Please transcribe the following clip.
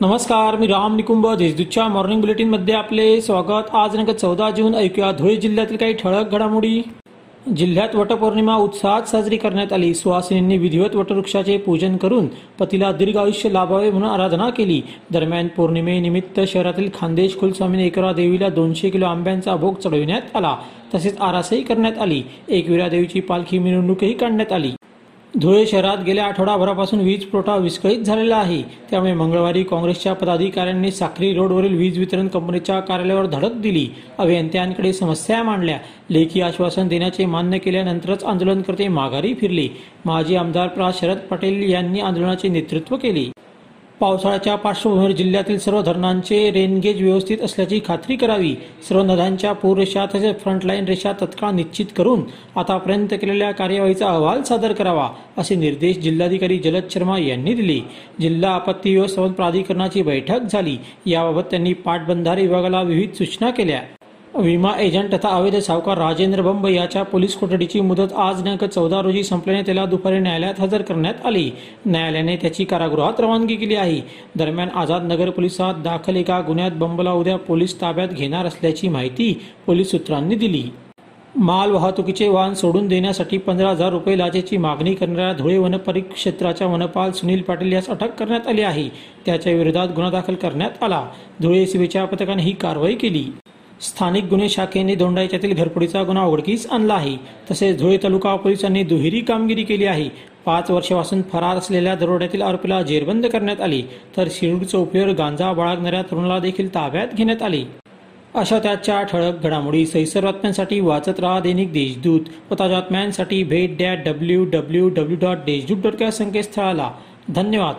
नमस्कार मी राम निकुंभ देशदूतच्या मॉर्निंग बुलेटिनमध्ये आपले स्वागत. आज नंतर चौदा जून ऐकूया धुळे जिल्ह्यातील काही ठळक घडामोडी. जिल्ह्यात वटपौर्णिमा उत्साहात साजरी करण्यात आली. सुहासिनींनी विधिवत वटवृक्षाचे पूजन करून पतीला दीर्घ आयुष्य लाभावे म्हणून आराधना केली. दरम्यान पौर्णिमेनिमित्त शहरातील खानदेश कुलस्वामीने एकरा देवीला दोनशे किलो आंब्यांचा भोग चढविण्यात आला. तसेच आरासही करण्यात आली. एकविरा देवीची पालखी मिरवणूकही काढण्यात आली. धुळे शहरात गेल्या आठवडाभरापासून वीज पुरवठा विस्कळीत झालेला आहे. त्यामुळे मंगळवारी काँग्रेसच्या पदाधिकाऱ्यांनी साखरी रोडवरील वीज वितरण कंपनीच्या कार्यालयावर धडक दिली. अभियंत्यांकडे समस्या मांडल्या. लेखी आश्वासन देण्याचे मान्य केल्यानंतरच आंदोलनकर्ते माघारी फिरले. माजी आमदार प्रा शरद पटेल यांनी आंदोलनाचे नेतृत्व केले. पावसाळ्याच्या पार्श्वभूमीवर जिल्ह्यातील सर्व धरणांचे रेनगेज व्यवस्थित असल्याची खात्री करावी. सर्व नद्यांच्या पूररेषा तसेच फ्रंटलाईन रेषा तत्काळ निश्चित करून आतापर्यंत केलेल्या कार्यवाहीचा अहवाल सादर करावा असे निर्देश जिल्हाधिकारी जलद शर्मा यांनी दिले. जिल्हा आपत्ती व्यवस्थापन प्राधिकरणाची बैठक झाली. याबाबत त्यांनी पाटबंधारे विभागाला विविध सूचना केल्या. विमा एजंट तथा अवैध सावकार राजेंद्र बंब याच्या पोलीस कोठडीची मुदत आज दिनांक चौदा रोजी संपल्याने त्याला दुपारी न्यायालयात हजर करण्यात आली. न्यायालयाने त्याची कारागृहात रवानगी केली आहे. दरम्यान आझाद नगर पोलिसात दाखल एका गुन्ह्यात बंबला उद्या पोलीस ताब्यात घेणार असल्याची माहिती पोलीस सूत्रांनी दिली. माल वाहतुकीचे वाहन सोडून देण्यासाठी पंधरा हजार रुपये लाचेची मागणी करणाऱ्या धुळे वन परिक्षेत्राच्या वनपाल सुनील पाटील यास अटक करण्यात आली आहे. त्याच्या विरोधात गुन्हा दाखल करण्यात आला. धुळे सीबीच्या पथकाने ही कारवाई केली. स्थानिक गुन्हे शाखेने दोंडाईच्यातील घरफोडीचा गुन्हा उघडकीस आणला आहे. तसेच धुळे तालुका पोलिसांनी दुहेरी कामगिरी केली आहे. पाच वर्षापासून फरार असलेल्या दरोड्यातील आरोपीला जेरबंद करण्यात आले. तर शिरूर चौकीवर गांजा बाळगणाऱ्या तरुणाला देखील ताब्यात घेण्यात आले. अशा त्याच्या ठळक घडामोडी सैसर बातम्यांसाठी वाचत राहा दैनिक देशदूत व ताज्या बातम्यांसाठी भेट द्या W W W dot Deshdoot dot या संकेतस्थळाला. धन्यवाद.